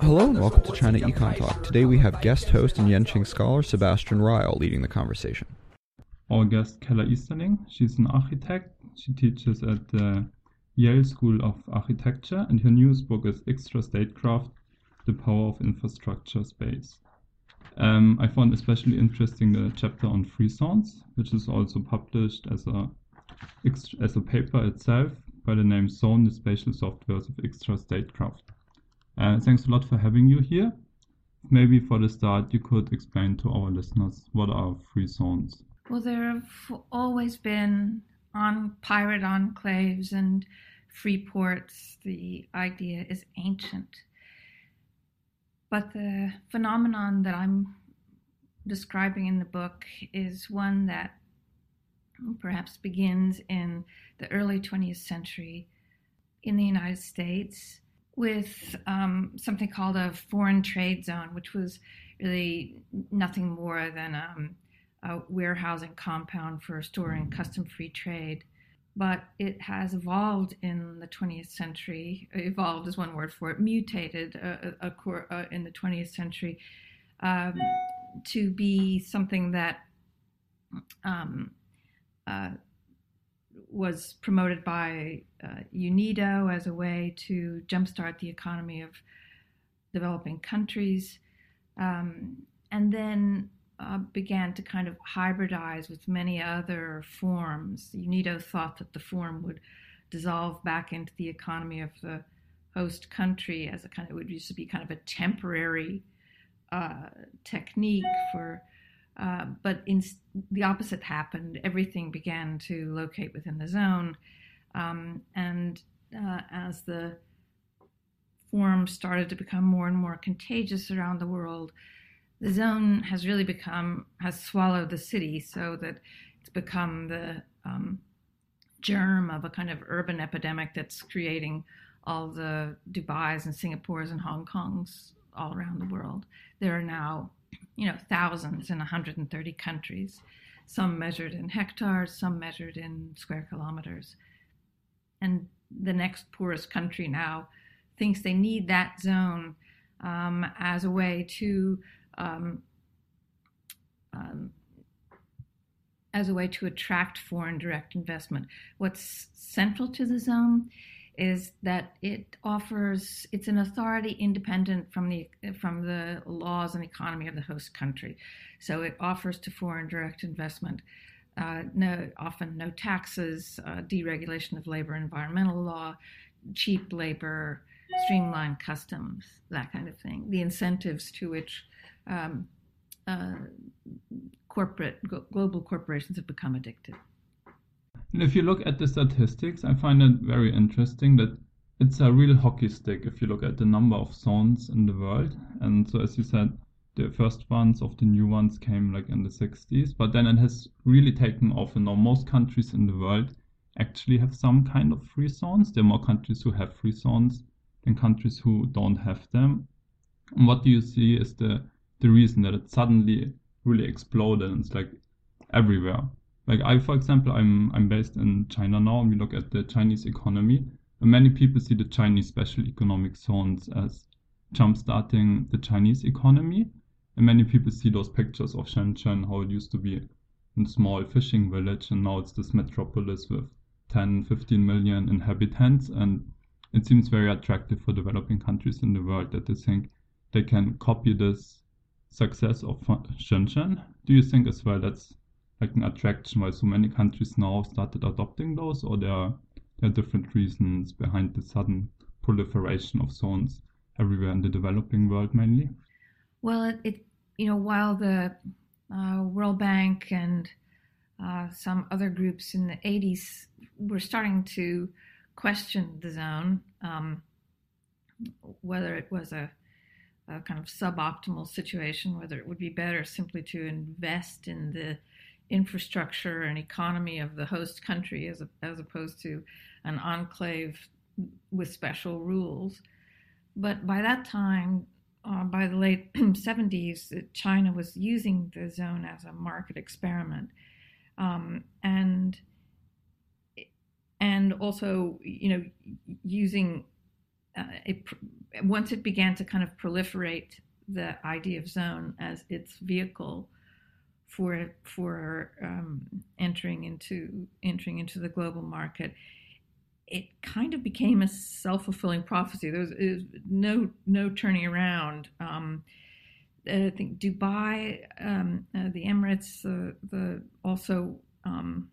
Hello and welcome to China Econ Talk. Today we have guest host and Yenching scholar Sebastian Ryle leading the conversation. Our guest Keller Easterling, she's an architect. She teaches at the Yale School of Architecture and her newest book is Extrastatecraft, The Power of Infrastructure Space. Um, I found especially interesting the chapter on free zones, which is also published as a as a paper itself by the name Zone, the spatial softwares of extrastatecraft. Uh, thanks a lot for having you here. Maybe for the start, you could explain to our listeners what are free zones. Well, there have always been on pirate enclaves and free ports. The idea is ancient. But the phenomenon that I'm describing in the book is one that perhaps begins in the early 20th century in the United States with um, something called a foreign trade zone, which was really nothing more than um, a warehousing compound for storing custom free trade. But it has evolved in the 20th century. Evolved is one word for it. Mutated uh, uh, uh, in the 20th century um, to be something that um, uh, was promoted by uh, UNIDO as a way to jumpstart the economy of developing countries, um, and then uh, began to kind of hybridize with many other forms. UNIDO thought that the form would dissolve back into the economy of the host country as a kind of, it would used to be kind of a temporary uh, technique for uh, but in, the opposite happened. Everything began to locate within the zone. Um, and uh, as the form started to become more and more contagious around the world, the zone has really become, has swallowed the city so that it's become the um, germ of a kind of urban epidemic that's creating all the Dubais and Singapores and Hong Kongs all around the world. There are now you know, thousands in 130 countries, some measured in hectares, some measured in square kilometers. And the next poorest country now thinks they need that zone um, as a way to um, um, as a way to attract foreign direct investment. What's central to the zone is that it offers it's an authority independent from the from the laws and economy of the host country. So it offers to foreign direct investment uh, no often no taxes uh, deregulation of labor environmental law cheap labor streamlined customs that kind of thing. The incentives to which um, uh, corporate global corporations have become addicted and if you look at the statistics, I find it very interesting that it's a real hockey stick if you look at the number of zones in the world. And so, as you said, the first ones of the new ones came like in the 60s, but then it has really taken off. And now most countries in the world actually have some kind of free zones. There are more countries who have free zones than countries who don't have them. And what do you see is the the reason that it suddenly really exploded and it's like everywhere? Like I, for example, I'm I'm based in China now, and we look at the Chinese economy. And many people see the Chinese special economic zones as jump-starting the Chinese economy. And many people see those pictures of Shenzhen, how it used to be a small fishing village, and now it's this metropolis with 10, 15 million inhabitants. And it seems very attractive for developing countries in the world that they think they can copy this success of Shenzhen. Do you think as well that's like an attraction why so many countries now started adopting those, or there are, there are different reasons behind the sudden proliferation of zones everywhere in the developing world mainly? Well, it, it you know while the uh, World Bank and uh, some other groups in the 80s were starting to question the zone, um, whether it was a, a, kind of suboptimal situation, whether it would be better simply to invest in the infrastructure and economy of the host country as, a, as opposed to an enclave with special rules. But by that time, uh, by the late 70s, China was using the zone as a market experiment. Um, and and also you know using uh, it, once it began to kind of proliferate the idea of zone as its vehicle for for um, entering into entering into the global market, it kind of became a self fulfilling prophecy. There was, no no turning around. Um, I think Dubai, um, uh, the Emirates, uh, the also um,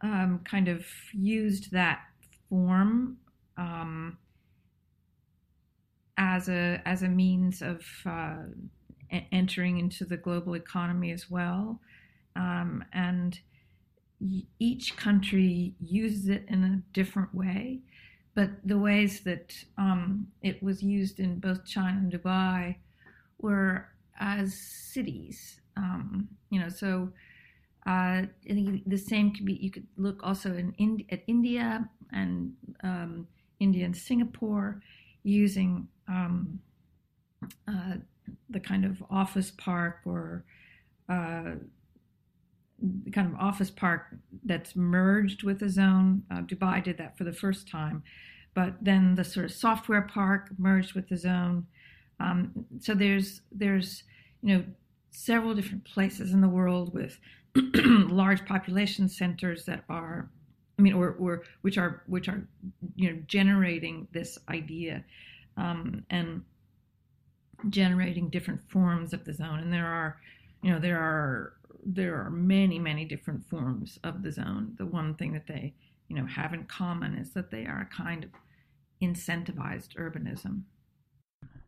um, kind of used that form um, as a as a means of uh, entering into the global economy as well, um, and each country uses it in a different way. But the ways that um, it was used in both China and Dubai were as cities. Um, you know, so uh, the same could be. You could look also in at India and um, India and Singapore using um, uh, the kind of office park or uh, kind of office park that's merged with a zone. Uh, Dubai did that for the first time, but then the sort of software park merged with the zone. Um, so there's there's you know several different places in the world with large population centers that are I mean, or, or which are which are you know generating this idea um, and generating different forms of the zone. And there are, you know, there are there are many many different forms of the zone. The one thing that they you know have in common is that they are a kind of incentivized urbanism.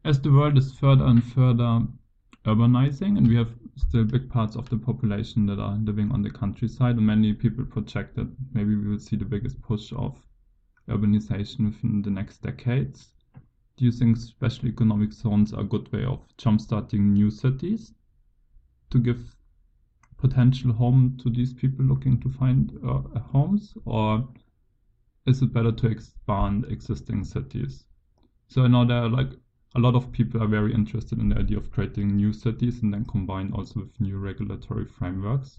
As the world is further and further urbanizing, and we have still big parts of the population that are living on the countryside, and many people project that maybe we will see the biggest push of urbanization within the next decades. Do you think special economic zones are a good way of jumpstarting new cities to give potential home to these people looking to find uh, homes, or is it better to expand existing cities? So I know there are like a lot of people are very interested in the idea of creating new cities and then combine also with new regulatory frameworks.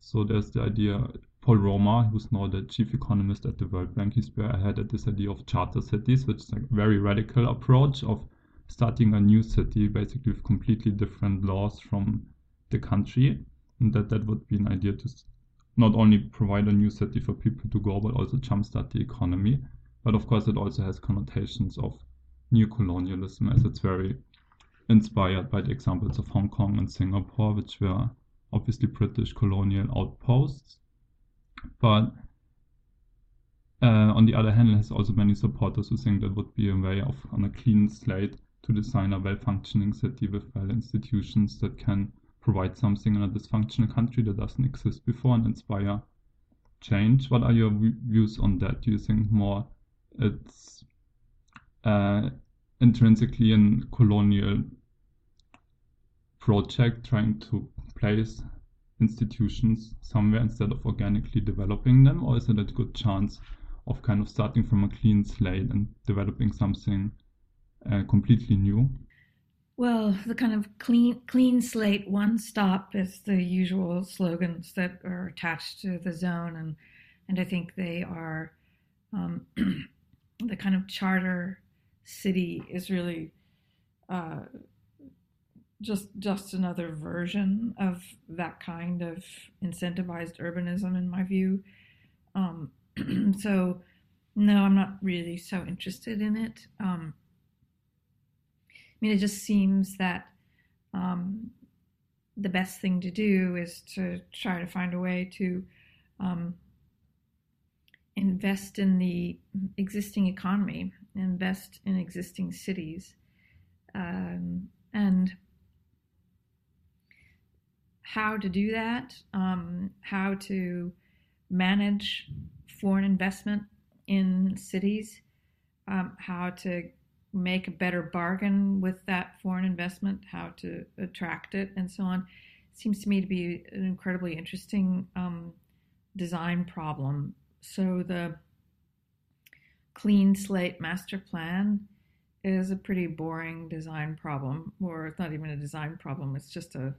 So there's the idea, Paul Romer, who's now the chief economist at the World Bank, he spearheaded this idea of charter cities, which is a very radical approach of starting a new city basically with completely different laws from the country. And that that would be an idea to not only provide a new city for people to go, but also jumpstart the economy. But of course, it also has connotations of new colonialism as it's very inspired by the examples of Hong Kong and Singapore, which were obviously British colonial outposts. But uh, on the other hand, it has also many supporters who think that would be a way of, on a clean slate, to design a well functioning city with well institutions that can provide something in a dysfunctional country that doesn't exist before and inspire change. What are your views on that? Do you think more it's uh, intrinsically a colonial project trying to place institutions somewhere instead of organically developing them, or is it a good chance of kind of starting from a clean slate and developing something uh, completely new? Well, the kind of clean clean slate one stop is the usual slogans that are attached to the zone, and and I think they are um, the kind of charter city is really uh, just just another version of that kind of incentivized urbanism, in my view. Um, so, no, I'm not really so interested in it. Um, I mean, it just seems that um, the best thing to do is to try to find a way to um, invest in the existing economy invest in existing cities. Um, and how to do that, um, how to manage foreign investment in cities, um, how to make a better bargain with that foreign investment, how to attract it, and so on. Seems to me to be an incredibly interesting um, design problem. So the clean slate master plan is a pretty boring design problem, or it's not even a design problem. It's just a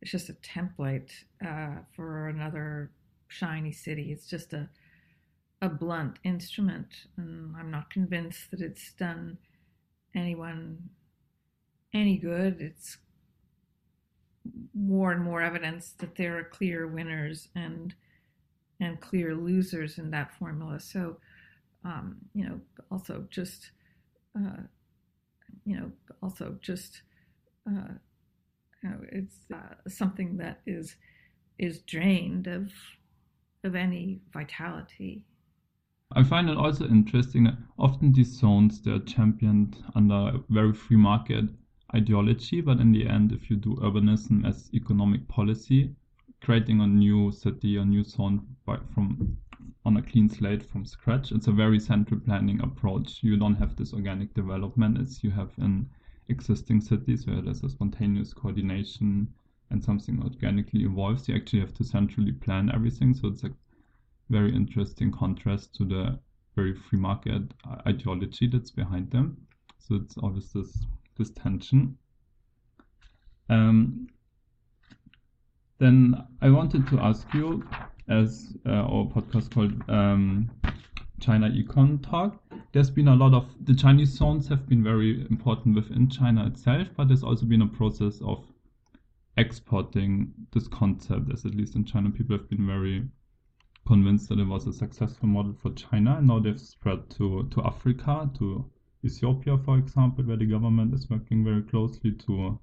it's just a template uh, for another shiny city. It's just a a blunt instrument, and I'm not convinced that it's done anyone any good. It's more and more evidence that there are clear winners and and clear losers in that formula. So, um, you know, also just, uh, you know, also just, uh, know, it's uh, something that is is drained of of any vitality. I find it also interesting that often these zones they're championed under a very free market ideology, but in the end, if you do urbanism as economic policy, creating a new city, a new zone by, from on a clean slate from scratch, it's a very central planning approach. You don't have this organic development as you have in existing cities where there's a spontaneous coordination and something organically evolves. You actually have to centrally plan everything. So it's a very interesting contrast to the very free market ideology that's behind them. So it's always this this tension. Um, then I wanted to ask you, as uh, our podcast called um, China Econ Talk, there's been a lot of the Chinese zones have been very important within China itself, but there's also been a process of exporting this concept, as at least in China, people have been very convinced that it was a successful model for China, and now they've spread to, to Africa, to Ethiopia, for example, where the government is working very closely to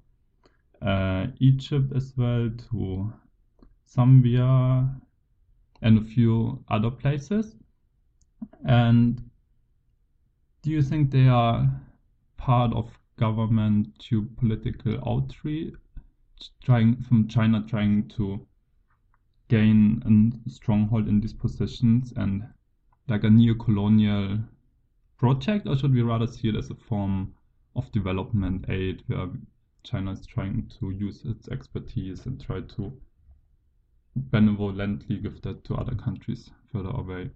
uh, Egypt as well, to Zambia, and a few other places. And do you think they are part of government to political outreach, trying from China trying to gain a stronghold in these positions and like a neo-colonial project, or should we rather see it as a form of development aid where China is trying to use its expertise and try to benevolently give that to other countries further away?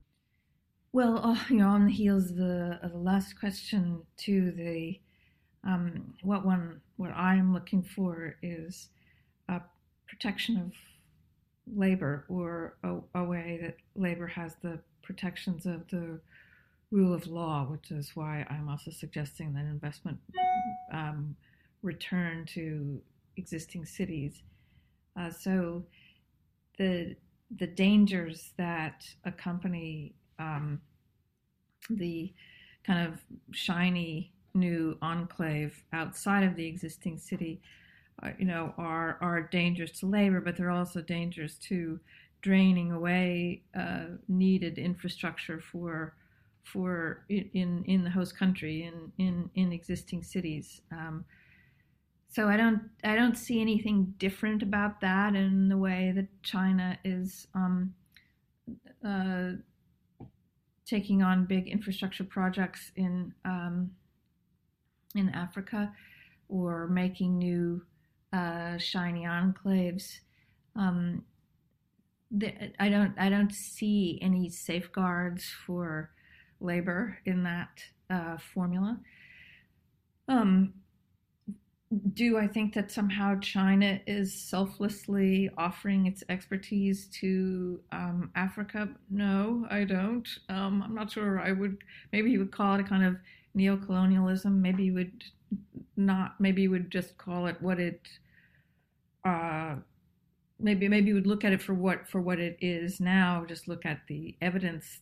Well, uh, you know, on the heels of the, of the last question, to the um, what one what I'm looking for is a protection of labor, or a, a way that labor has the protections of the rule of law, which is why I'm also suggesting that investment um, return to existing cities. Uh, so the the dangers that accompany um, the kind of shiny new enclave outside of the existing city, uh, you know, are are dangerous to labor, but they're also dangerous to draining away uh, needed infrastructure for for in in the host country in in in existing cities. Um, so I don't I don't see anything different about that in the way that China is um, uh, taking on big infrastructure projects in um, in Africa or making new uh, shiny enclaves. Um, the, I don't I don't see any safeguards for labor in that uh, formula. Um, do I think that somehow China is selflessly offering its expertise to um, Africa? No, I don't. Um, I'm not sure. I would maybe you would call it a kind of neo-colonialism. Maybe you would not. Maybe you would just call it what it. Uh, maybe maybe you would look at it for what for what it is now. Just look at the evidence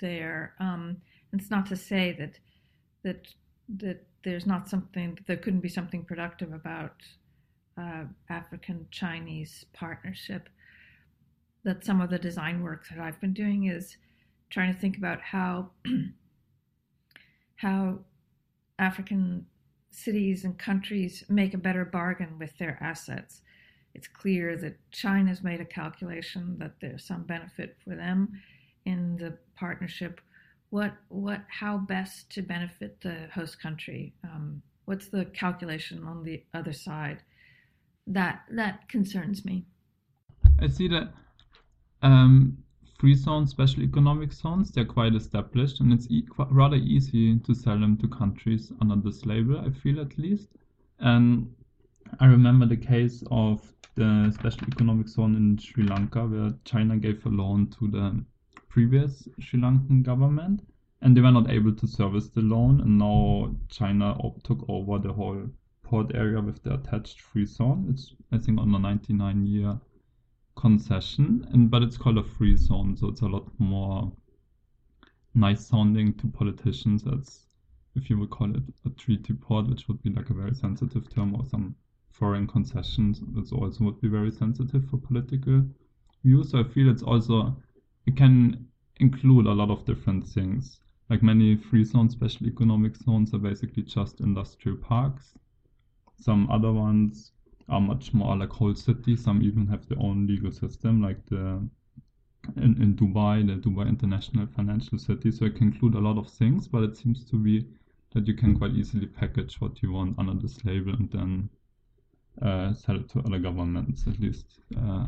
there. Um, it's not to say that that that there's not something there couldn't be something productive about uh, African Chinese partnership. That some of the design work that I've been doing is trying to think about how how African cities and countries make a better bargain with their assets. It's clear that China's made a calculation that there's some benefit for them in the partnership what what how best to benefit the host country? Um, what's the calculation on the other side that that concerns me? I see that um, free zones special economic zones they're quite established and it's e- rather easy to sell them to countries under this label i feel at least. And i remember the case of the special economic zone in sri lanka where china gave a loan to the previous Sri Lankan government, and they were not able to service the loan. And now China took over the whole port area with the attached free zone. It's I think on a 99 year concession, and but it's called a free zone, so it's a lot more nice sounding to politicians. That's if you would call it a treaty port, which would be like a very sensitive term, or some foreign concessions, which also would be very sensitive for political views. So I feel it's also it can include a lot of different things. Like many free zones, special economic zones, are basically just industrial parks. Some other ones are much more like whole cities. Some even have their own legal system, like the in, in Dubai, the Dubai International Financial City. So it can include a lot of things, but it seems to be that you can quite easily package what you want under this label and then uh, sell it to other governments. At least uh,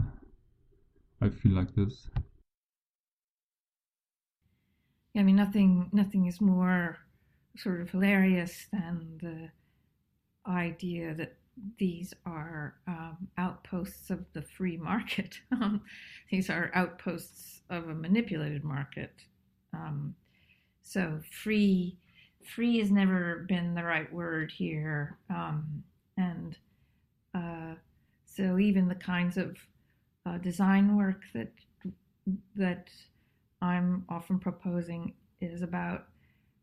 I feel like this. I mean, nothing, nothing is more sort of hilarious than the idea that these are um, outposts of the free market. Um, these are outposts of a manipulated market. Um, so free, free has never been the right word here, um, and uh, so even the kinds of uh, design work that that I'm often proposing is about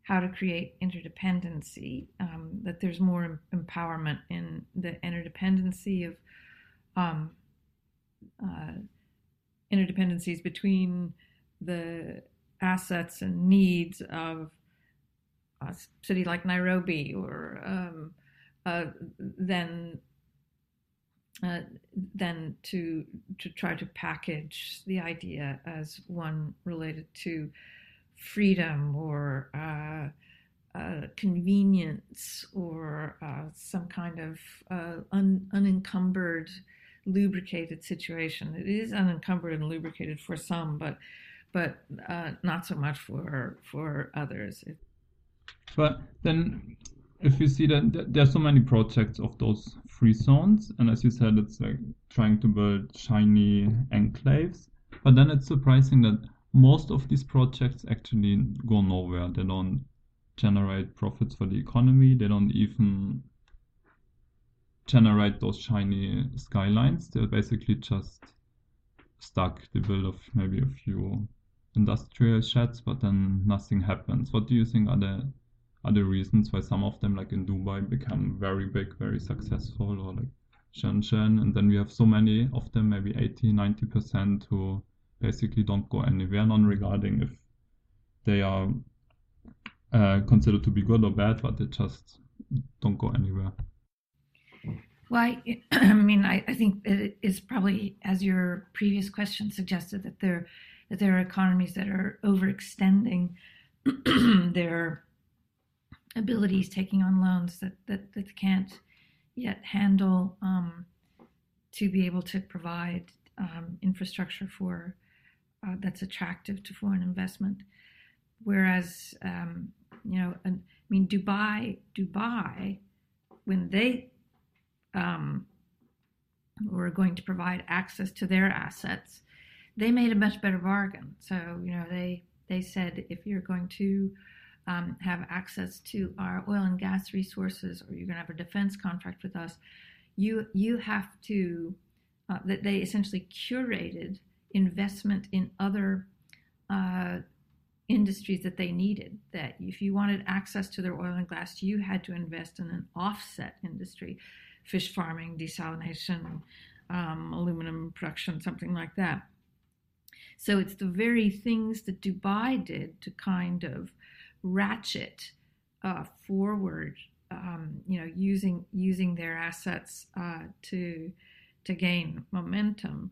how to create interdependency, um, that there's more empowerment in the interdependency of um, uh, interdependencies between the assets and needs of a city like Nairobi or um, uh, then then to to try to package the idea as one related to freedom or uh, uh, convenience or uh, some kind of uh, un- unencumbered, lubricated situation. It is unencumbered and lubricated for some, but but uh, not so much for for others. But then, if you see that there are so many projects of those free zones, and as you said, it's like trying to build shiny enclaves. But then it's surprising that most of these projects actually go nowhere. They don't generate profits for the economy. They don't even generate those shiny skylines. They're basically just stuck. They build of maybe a few industrial sheds, but then nothing happens. What do you think are the are the reasons why some of them, like in Dubai, become very big, very successful, or like Shenzhen, and then we have so many of them, maybe 80, 90 percent, who basically don't go anywhere, non regarding if they are uh, considered to be good or bad, but they just don't go anywhere. Well, I, I mean, I, I, think it is probably, as your previous question suggested, that there that there are economies that are overextending their abilities, taking on loans that that, that can't yet handle um, to be able to provide um, infrastructure for uh, that's attractive to foreign investment. Whereas, um, you know, I mean, Dubai, Dubai, when they um, were going to provide access to their assets, they made a much better bargain. So, you know, they they said if you're going to um, have access to our oil and gas resources, or you're going to have a defense contract with us, you you have to uh, that they essentially curated investment in other uh, industries that they needed. That if you wanted access to their oil and gas, you had to invest in an offset industry, fish farming, desalination, um, aluminum production, something like that. So it's the very things that Dubai did to kind of ratchet uh, forward, um, you know, using using their assets uh, to to gain momentum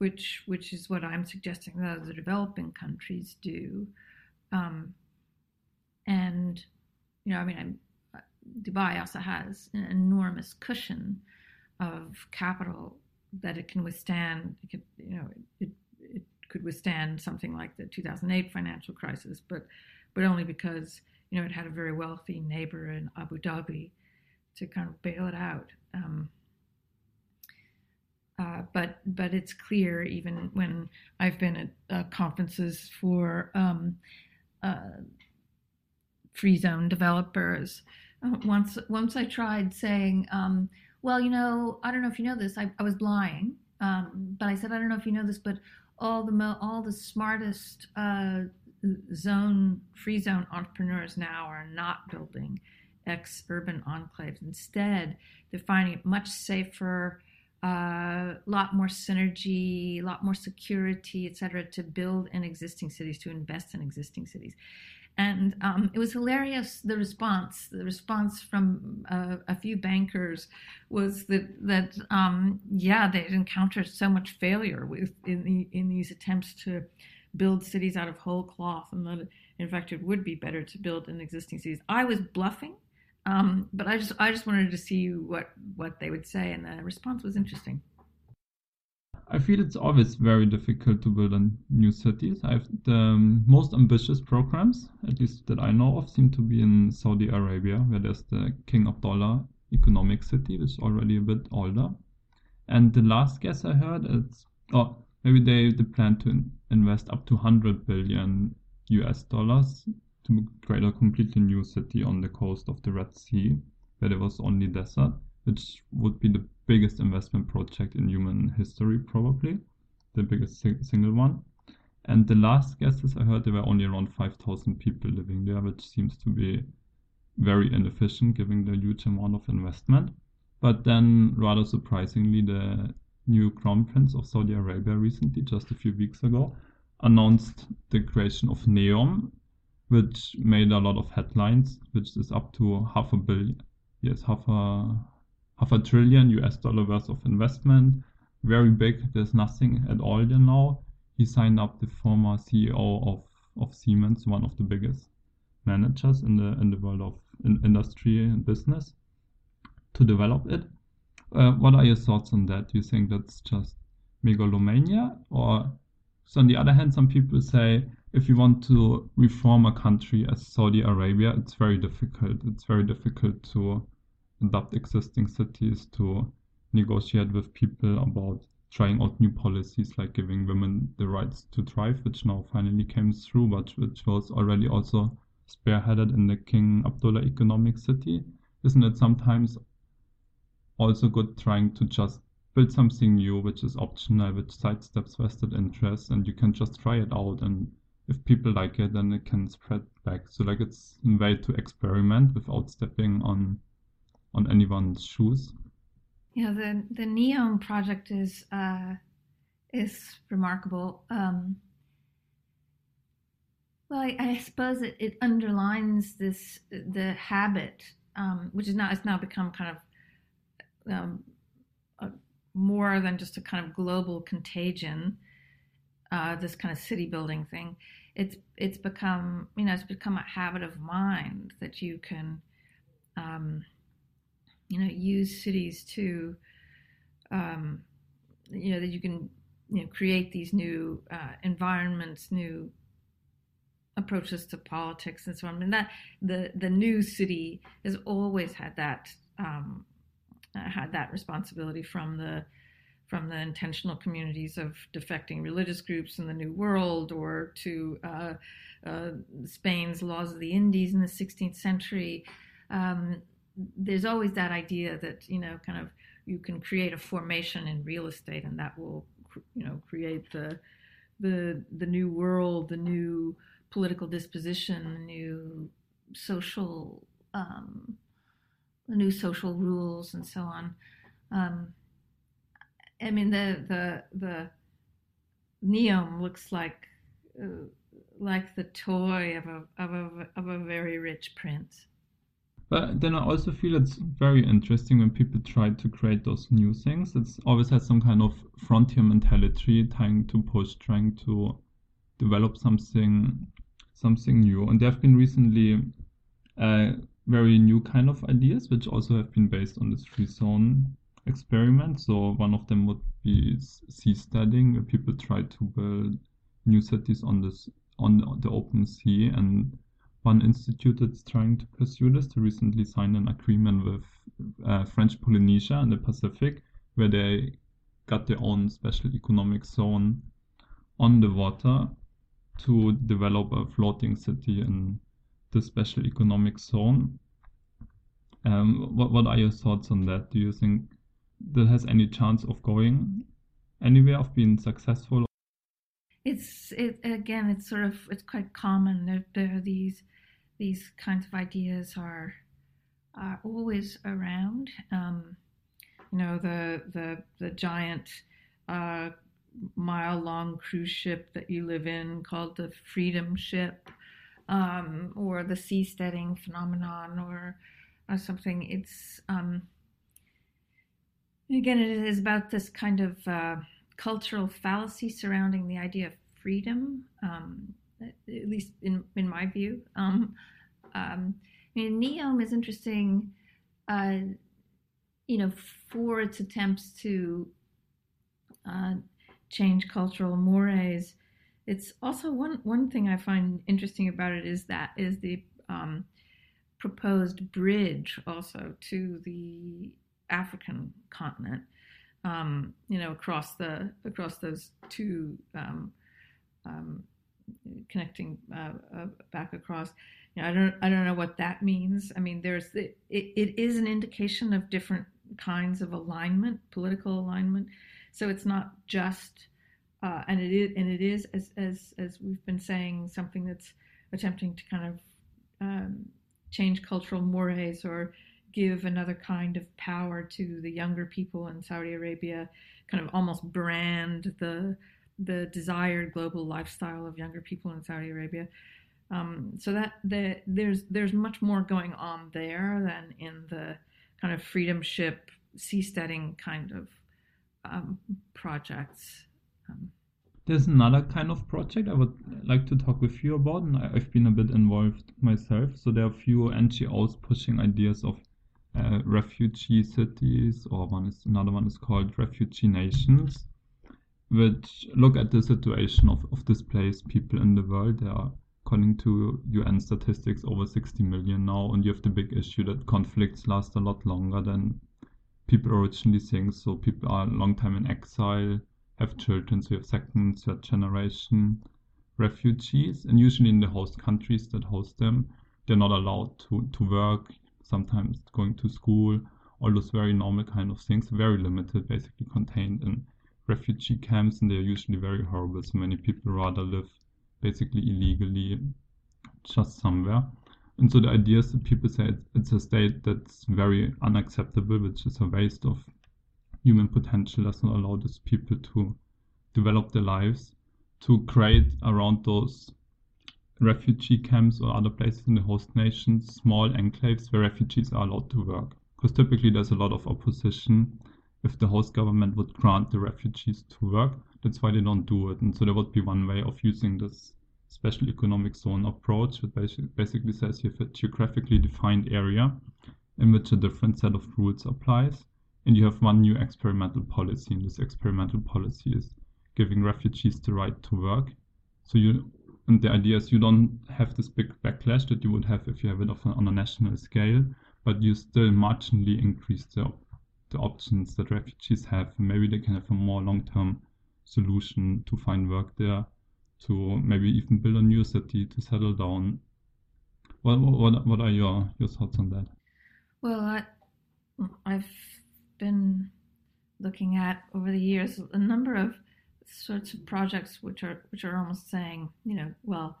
which which is what I'm suggesting that the developing countries do. Um, and you know, I mean, I'm, Dubai also has an enormous cushion of capital that it can withstand. It could, you know, it, it could withstand something like the 2008 financial crisis, but but only because you know it had a very wealthy neighbor in Abu Dhabi to kind of bail it out. Um, Uh, but but it's clear even when I've been at uh, conferences for um, uh, free zone developers. Uh, once once I tried saying, um, well, you know, I don't know if you know this. I, I was lying, um, but I said I don't know if you know this, but all the mo- all the smartest uh, zone free zone entrepreneurs now are not building ex urban enclaves. Instead, they're finding it much safer, a uh, lot more synergy, a lot more security, et cetera, to build in existing cities, to invest in existing cities. And um, it was hilarious. The response, the response from uh, a few bankers, was that that um, yeah, they'd encountered so much failure with in the in these attempts to build cities out of whole cloth, and that in fact it would be better to build in existing cities. I was bluffing, um, but I just I just wanted to see what what they would say, and the response was interesting. I feel it's always very difficult to build in new cities. I've the um, most ambitious programs, at least that I know of, seem to be in Saudi Arabia, where there's the King Abdullah economic city, which is already a bit older. And the last guess I heard, it's oh maybe they, they plan to invest up to 100 billion US dollars to create a completely new city on the coast of the Red Sea, where there was only desert, which would be the biggest investment project in human history, probably the biggest single one. And the last guesses I heard, there were only around 5,000 people living there, which seems to be very inefficient given the huge amount of investment. But then, rather surprisingly, the new crown prince of Saudi Arabia recently, just a few weeks ago, announced the creation of NEOM, which made a lot of headlines, which is up to half a billion, yes, half a half a trillion US dollar worth of investment. Very big. There's nothing at all there now. He signed up the former CEO of, of Siemens, one of the biggest managers in the in the world of in industry and business, to develop it. Uh, what are your thoughts on that? Do you think that's just megalomania, or so on the other hand, some people say if you want to reform a country as Saudi Arabia, it's very difficult. It's very difficult to adopt existing cities to negotiate with people about trying out new policies like giving women the rights to drive, which now finally came through, but which was already also spearheaded in the King Abdullah Economic City. Isn't it sometimes also good trying to just build something new, which is optional, which sidesteps vested interests, and you can just try it out, and if people like it, then it can spread back. So like it's a way to experiment without stepping on on anyone's shoes. Yeah, the the NEOM project is uh, is remarkable. Um, well, I, I suppose it, it, underlines this the habit, um, which is now it's now become kind of um, a, more than just a kind of global contagion. Uh, this kind of city building thing, it's it's become you know it's become a habit of mind that you can um, you know use cities to um, you know that you can you know create these new uh, environments new approaches to politics and so on and that the the new city has always had that um, uh, had that responsibility from the from the intentional communities of defecting religious groups in the New World or to uh, uh, Spain's laws of the Indies in the 16th century. Um, there's always that idea that you know kind of you can create a formation in real estate and that will you know create the the the new world the new political disposition the new social um, new social rules and so on um, i mean the the the neom looks like uh, like the toy of a of a of a very rich prince but then I also feel it's very interesting when people try to create those new things. It's always has some kind of frontier mentality, trying to push, trying to develop something, something new. And there have been recently uh, very new kind of ideas, which also have been based on this free zone experiment. So one of them would be seasteading, where people try to build new cities on this on the open sea and one institute that's trying to pursue this to recently signed an agreement with uh, French Polynesia in the Pacific, where they got their own special economic zone on the water to develop a floating city in the special economic zone. Um, what what are your thoughts on that? Do you think that has any chance of going anywhere of being successful? It's it again. It's sort of it's quite common. There there are these these kinds of ideas are are always around. Um, you know the the the giant uh, mile long cruise ship that you live in called the Freedom Ship, um, or the seasteading phenomenon, or, or something. It's um, again, it is about this kind of uh, cultural fallacy surrounding the idea of freedom, um, at least in in my view. Um, um, I mean, Neom is interesting. Uh, you know, for its attempts to uh, change cultural mores. It's also one one thing I find interesting about it is that is the um, proposed bridge also to the African continent. Um, you know, across the across those two um, um connecting uh, uh, back across. You know, I don't I don't know what that means. I mean, there's it, it is an indication of different kinds of alignment, political alignment. So it's not just, uh, and it is, and it is as as as we've been saying, something that's attempting to kind of um, change cultural mores or give another kind of power to the younger people in Saudi Arabia, kind of almost brand the the desired global lifestyle of younger people in Saudi Arabia. Um, so that the, there's there's much more going on there than in the kind of freedom ship seasteading kind of um, projects. There's another kind of project I would like to talk with you about, and I've been a bit involved myself. So there are a few NGOs pushing ideas of uh, refugee cities, or one is another one is called refugee nations, which look at the situation of, of displaced people in the world. There are, according to UN statistics, over 60 million now, and you have the big issue that conflicts last a lot longer than people originally think. So people are a long time in exile, have children, so you have second, third generation refugees, and usually in the host countries that host them, they're not allowed to, to work, sometimes going to school, all those very normal kind of things, very limited, basically contained in refugee camps, and they're usually very horrible. So many people rather live basically illegally just somewhere. And so the idea is that people say it's a state that's very unacceptable, which is a waste of human potential, does not allow these people to develop their lives, to create around those refugee camps or other places in the host nations small enclaves where refugees are allowed to work. Because typically there's a lot of opposition if the host government would grant the refugees to work. That's why they don't do it. And so there would be one way of using this special economic zone approach, which basically says you have a geographically defined area in which a different set of rules applies, and you have one new experimental policy, and this experimental policy is giving refugees the right to work. So you, and the idea is you don't have this big backlash that you would have if you have it on a national scale, but you still marginally increase the, the options that refugees have. Maybe they can have a more long-term solution to find work there to maybe even build a new city to settle down. What what what are your your thoughts on that? Well, I, I've been looking at over the years a number of sorts of projects which are which are almost saying, you know, well,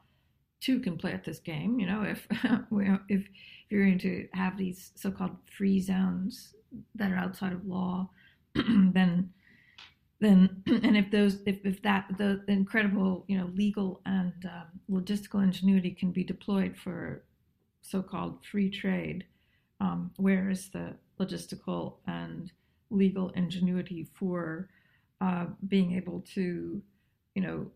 two can play at this game. You know, if if you're going to have these so-called free zones that are outside of law, then then and if those if, if that the incredible you know legal and um, logistical ingenuity can be deployed for so-called free trade um, where is the logistical and legal ingenuity for uh, being able to you know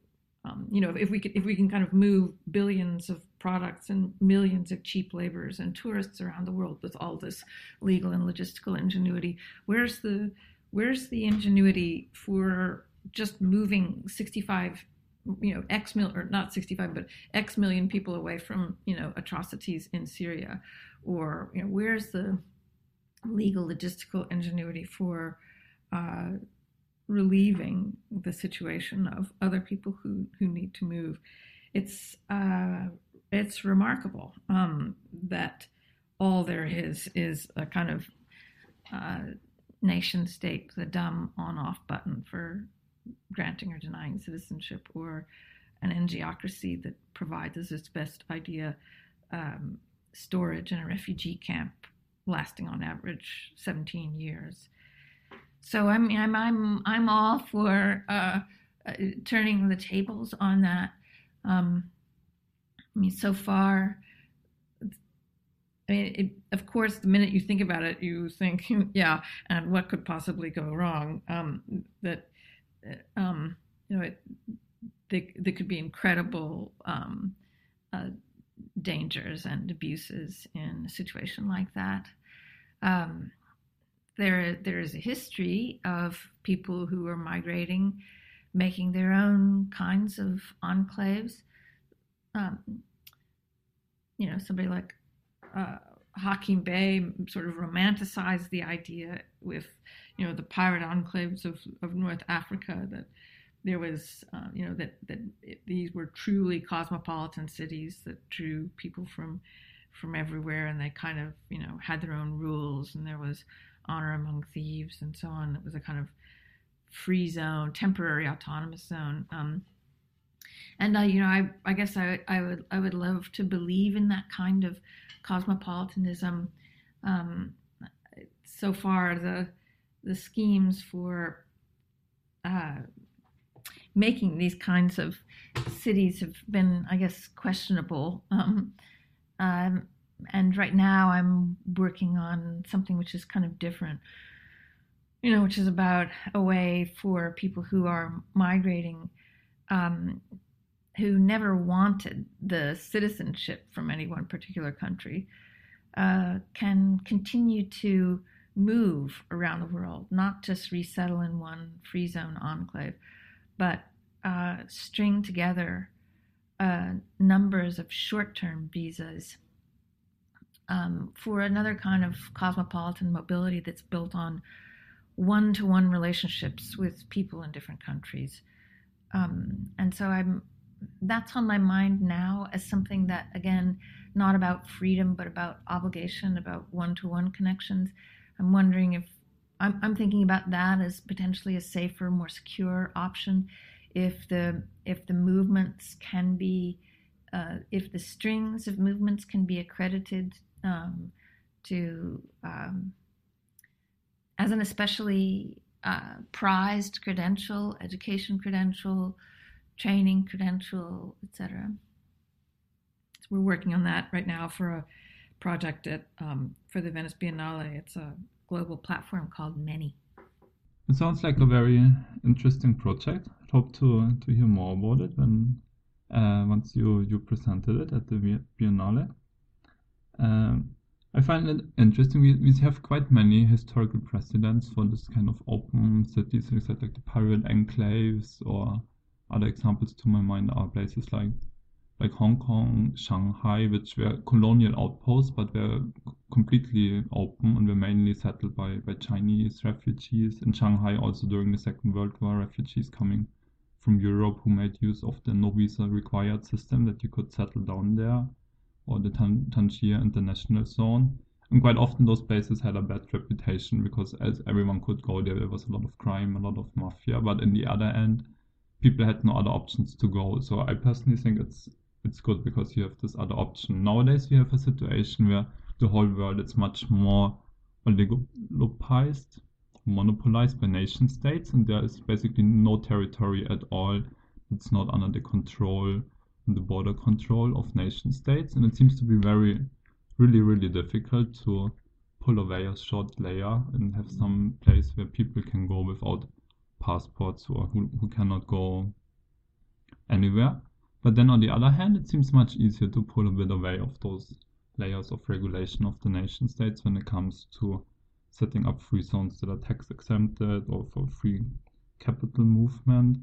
um, you know if we could if we can kind of move billions of products and millions of cheap laborers and tourists around the world with all this legal and logistical ingenuity where's the where's the ingenuity for just moving 65 you know x mil or not 65 but x million people away from you know atrocities in syria? Or you know where's the legal logistical ingenuity for uh, relieving the situation of other people who, who need to move. It's uh, it's remarkable um, that all there is is a kind of uh, nation state, the dumb on off button for granting or denying citizenship, or an NGOcracy that provides as its best idea um, storage in a refugee camp lasting on average 17 years. So I mean, I'm I'm I'm all for uh, uh, turning the tables on that. Um, I mean, so far, I mean, it, of course, the minute you think about it, you think, yeah, and what could possibly go wrong? Um, that, uh, um, you know, it, they, there could be incredible um, uh, dangers and abuses in a situation like that. Um, there, there is a history of people who are migrating, making their own kinds of enclaves. Um, you know, somebody like uh, Hakim Bey sort of romanticized the idea with, you know, the pirate enclaves of, of North Africa that there was, uh, you know, that that it, these were truly cosmopolitan cities that drew people from from everywhere, and they kind of, you know, had their own rules, and there was honor among thieves and so on. It was a kind of free zone, temporary autonomous zone. Um, and I, you know, I, I guess I, I would, I would love to believe in that kind of cosmopolitanism. Um, so far, the the schemes for uh, making these kinds of cities have been, I guess, questionable. Um, um, and right now, I'm working on something which is kind of different. You know, which is about a way for people who are migrating um, who never wanted the citizenship from any one particular country uh, can continue to move around the world, not just resettle in one free zone enclave, but uh, string together uh, numbers of short term visas um, for another kind of cosmopolitan mobility that's built on one to one relationships with people in different countries. Um, and so I'm that's on my mind now as something that again not about freedom but about obligation about one-to-one connections i'm wondering if i'm, I'm thinking about that as potentially a safer more secure option if the if the movements can be uh, if the strings of movements can be accredited um, to um, as an especially uh, prized credential education credential training, credential, etc. So we're working on that right now for a project at um, for the Venice Biennale. It's a global platform called Many. It sounds like a very interesting project. I hope to to hear more about it when uh, once you you presented it at the Biennale. Um, I find it interesting. We, we have quite many historical precedents for this kind of open cities, like the pirate enclaves or other examples to my mind are places like like Hong Kong, Shanghai, which were colonial outposts but were completely open and were mainly settled by, by Chinese refugees. In Shanghai, also during the Second World War, refugees coming from Europe who made use of the no visa required system that you could settle down there, or the Tan- Tangier International Zone. And quite often those places had a bad reputation because as everyone could go there, there was a lot of crime, a lot of mafia. But in the other end, people had no other options to go. So I personally think it's it's good because you have this other option. Nowadays we have a situation where the whole world is much more oligopolized, monopolized by nation states, and there is basically no territory at all that's not under the control the border control of nation states. And it seems to be very, really, really difficult to pull away a short layer and have some place where people can go without passports or who, who cannot go anywhere. But then on the other hand, it seems much easier to pull a bit away of those layers of regulation of the nation states when it comes to setting up free zones that are tax exempted or for free capital movement.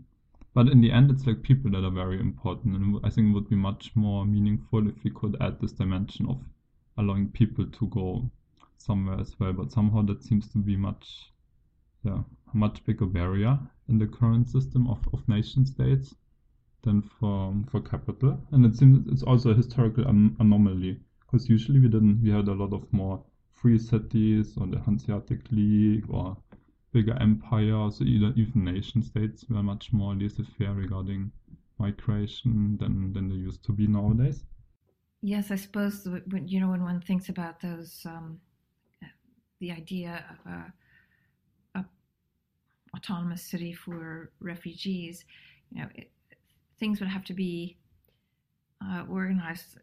But in the end, it's like people that are very important. And I think it would be much more meaningful if we could add this dimension of allowing people to go somewhere as well. But somehow that seems to be much, yeah, a much bigger barrier in the current system of, of nation states than for for capital, and it seems it's also a historical an- anomaly because usually we didn't we had a lot of more free cities or the Hanseatic League or bigger empires, so either even nation states were much more laissez-faire regarding migration than than they used to be nowadays. Yes, I suppose when you know when one thinks about those, um, the idea of a, a, autonomous city for refugees, you know, it, things would have to be uh, organized.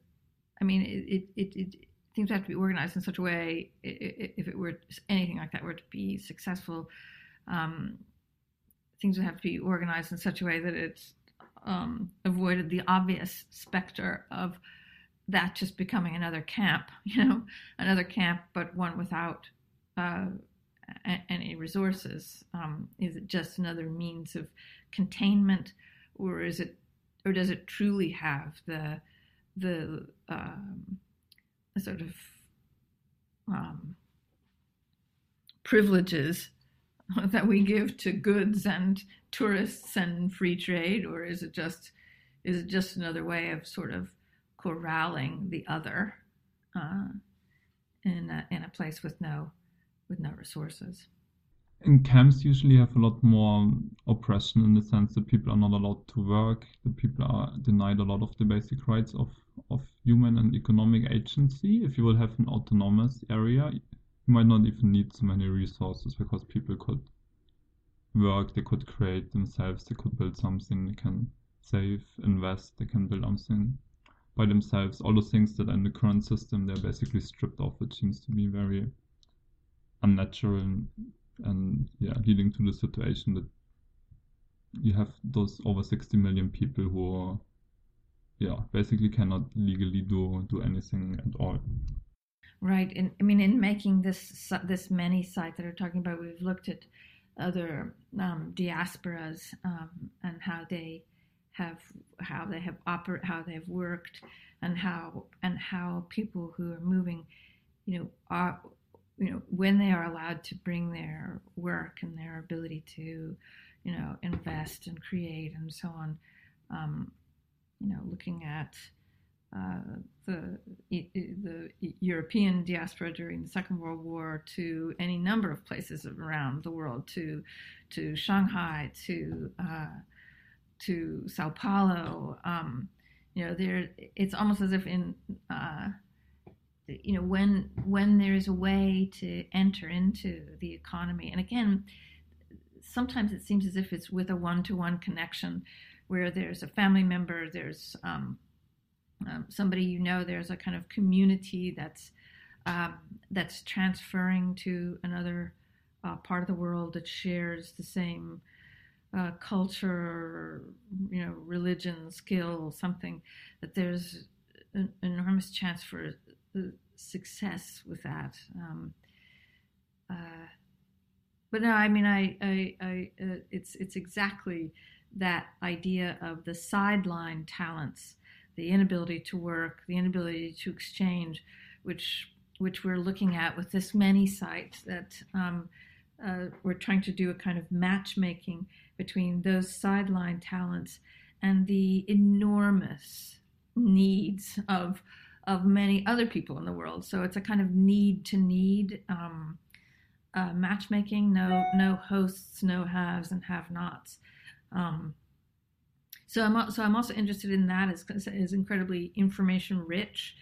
I mean, it, it, it, things would have to be organized in such a way, if it were anything like that were to be successful, um, things would have to be organized in such a way that it's um, avoided the obvious specter of that just becoming another camp, you know, another camp, but one without uh, any resources. Um, is it just another means of containment, or is it, or does it truly have the the, um, sort of um, privileges that we give to goods and tourists and free trade, or is it just is it just another way of sort of corralling the other uh, in a, in a place with no with no resources. And camps usually have a lot more oppression in the sense that people are not allowed to work, that people are denied a lot of the basic rights of, of human and economic agency. If you would have an autonomous area, you might not even need so many resources because people could work, they could create themselves, they could build something, they can save, invest, they can build something by themselves. All those things that are in the current system they're basically stripped off, which seems to be very unnatural and, yeah, leading to the situation that you have those over 60 million people who are, yeah basically cannot legally do do anything at all. Right. And i mean in making this this many site that are talking about we've looked at other um, diasporas um, and how they have how they have operate how they've worked and how and how people who are moving you know are you know when they are allowed to bring their work and their ability to you know invest and create and so on um, you know looking at uh, the the European diaspora during the Second World War to any number of places around the world to to Shanghai to uh, to Sao Paulo. Um, you know, there it's almost as if in uh, you know when when there is a way to enter into the economy, and again, sometimes it seems as if it's with a one-to-one connection, where there's a family member, there's um, um, somebody you know, there's a kind of community that's um, that's transferring to another uh, part of the world that shares the same uh, culture, you know, religion, skill, something, that there's an enormous chance for success with that. Um, uh, but no, I mean, I, I, I uh, it's it's exactly that idea of the sideline talents, the inability to work, the inability to exchange, which which we're looking at with this many sites that um, uh, we're trying to do a kind of matchmaking between those sideline talents and the enormous needs of of many other people in the world. So it's a kind of need to need um, uh, matchmaking. No no hosts, no haves and have nots. Um, so I'm so I'm also interested in that as is incredibly information rich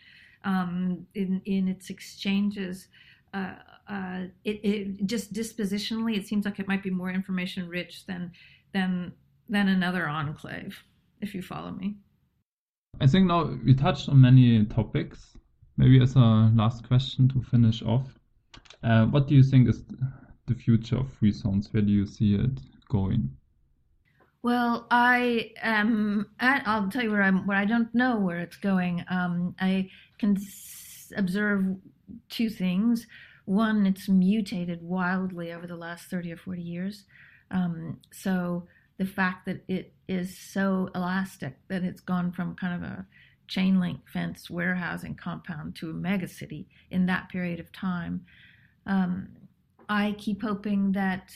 um, in in its exchanges. Uh, uh, it, it, just dispositionally, it seems like it might be more information rich than than than another enclave. If you follow me. I think now we touched on many topics. Maybe as a last question to finish off, uh, what do you think is the future of free? Where do you see it going? Well, I am. I'll tell you where I'm. Where I don't know where it's going. Um, I can observe two things. One, it's mutated wildly over the last 30 or 40 years. Um, so the fact that it is so elastic that it's gone from kind of a chain link fence warehousing compound to a megacity in that period of time. Um, I keep hoping that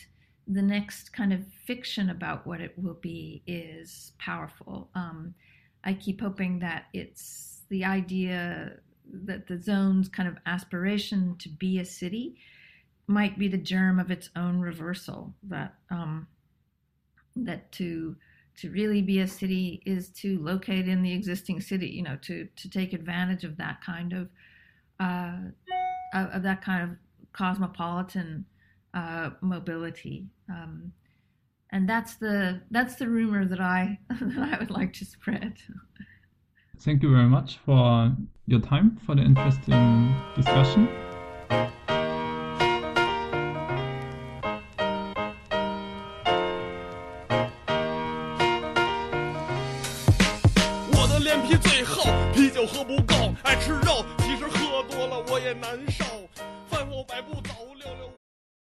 the next kind of fiction about what it will be is powerful. Um, I keep hoping that it's the idea that the zone's kind of aspiration to be a city might be the germ of its own reversal. That um, that to to really be a city is to locate in the existing city. You know, to to take advantage of that kind of uh, of that kind of cosmopolitan uh, mobility. Um, and that's the that's the rumor that I that I would like to spread. Thank you very much for your time for the interesting discussion.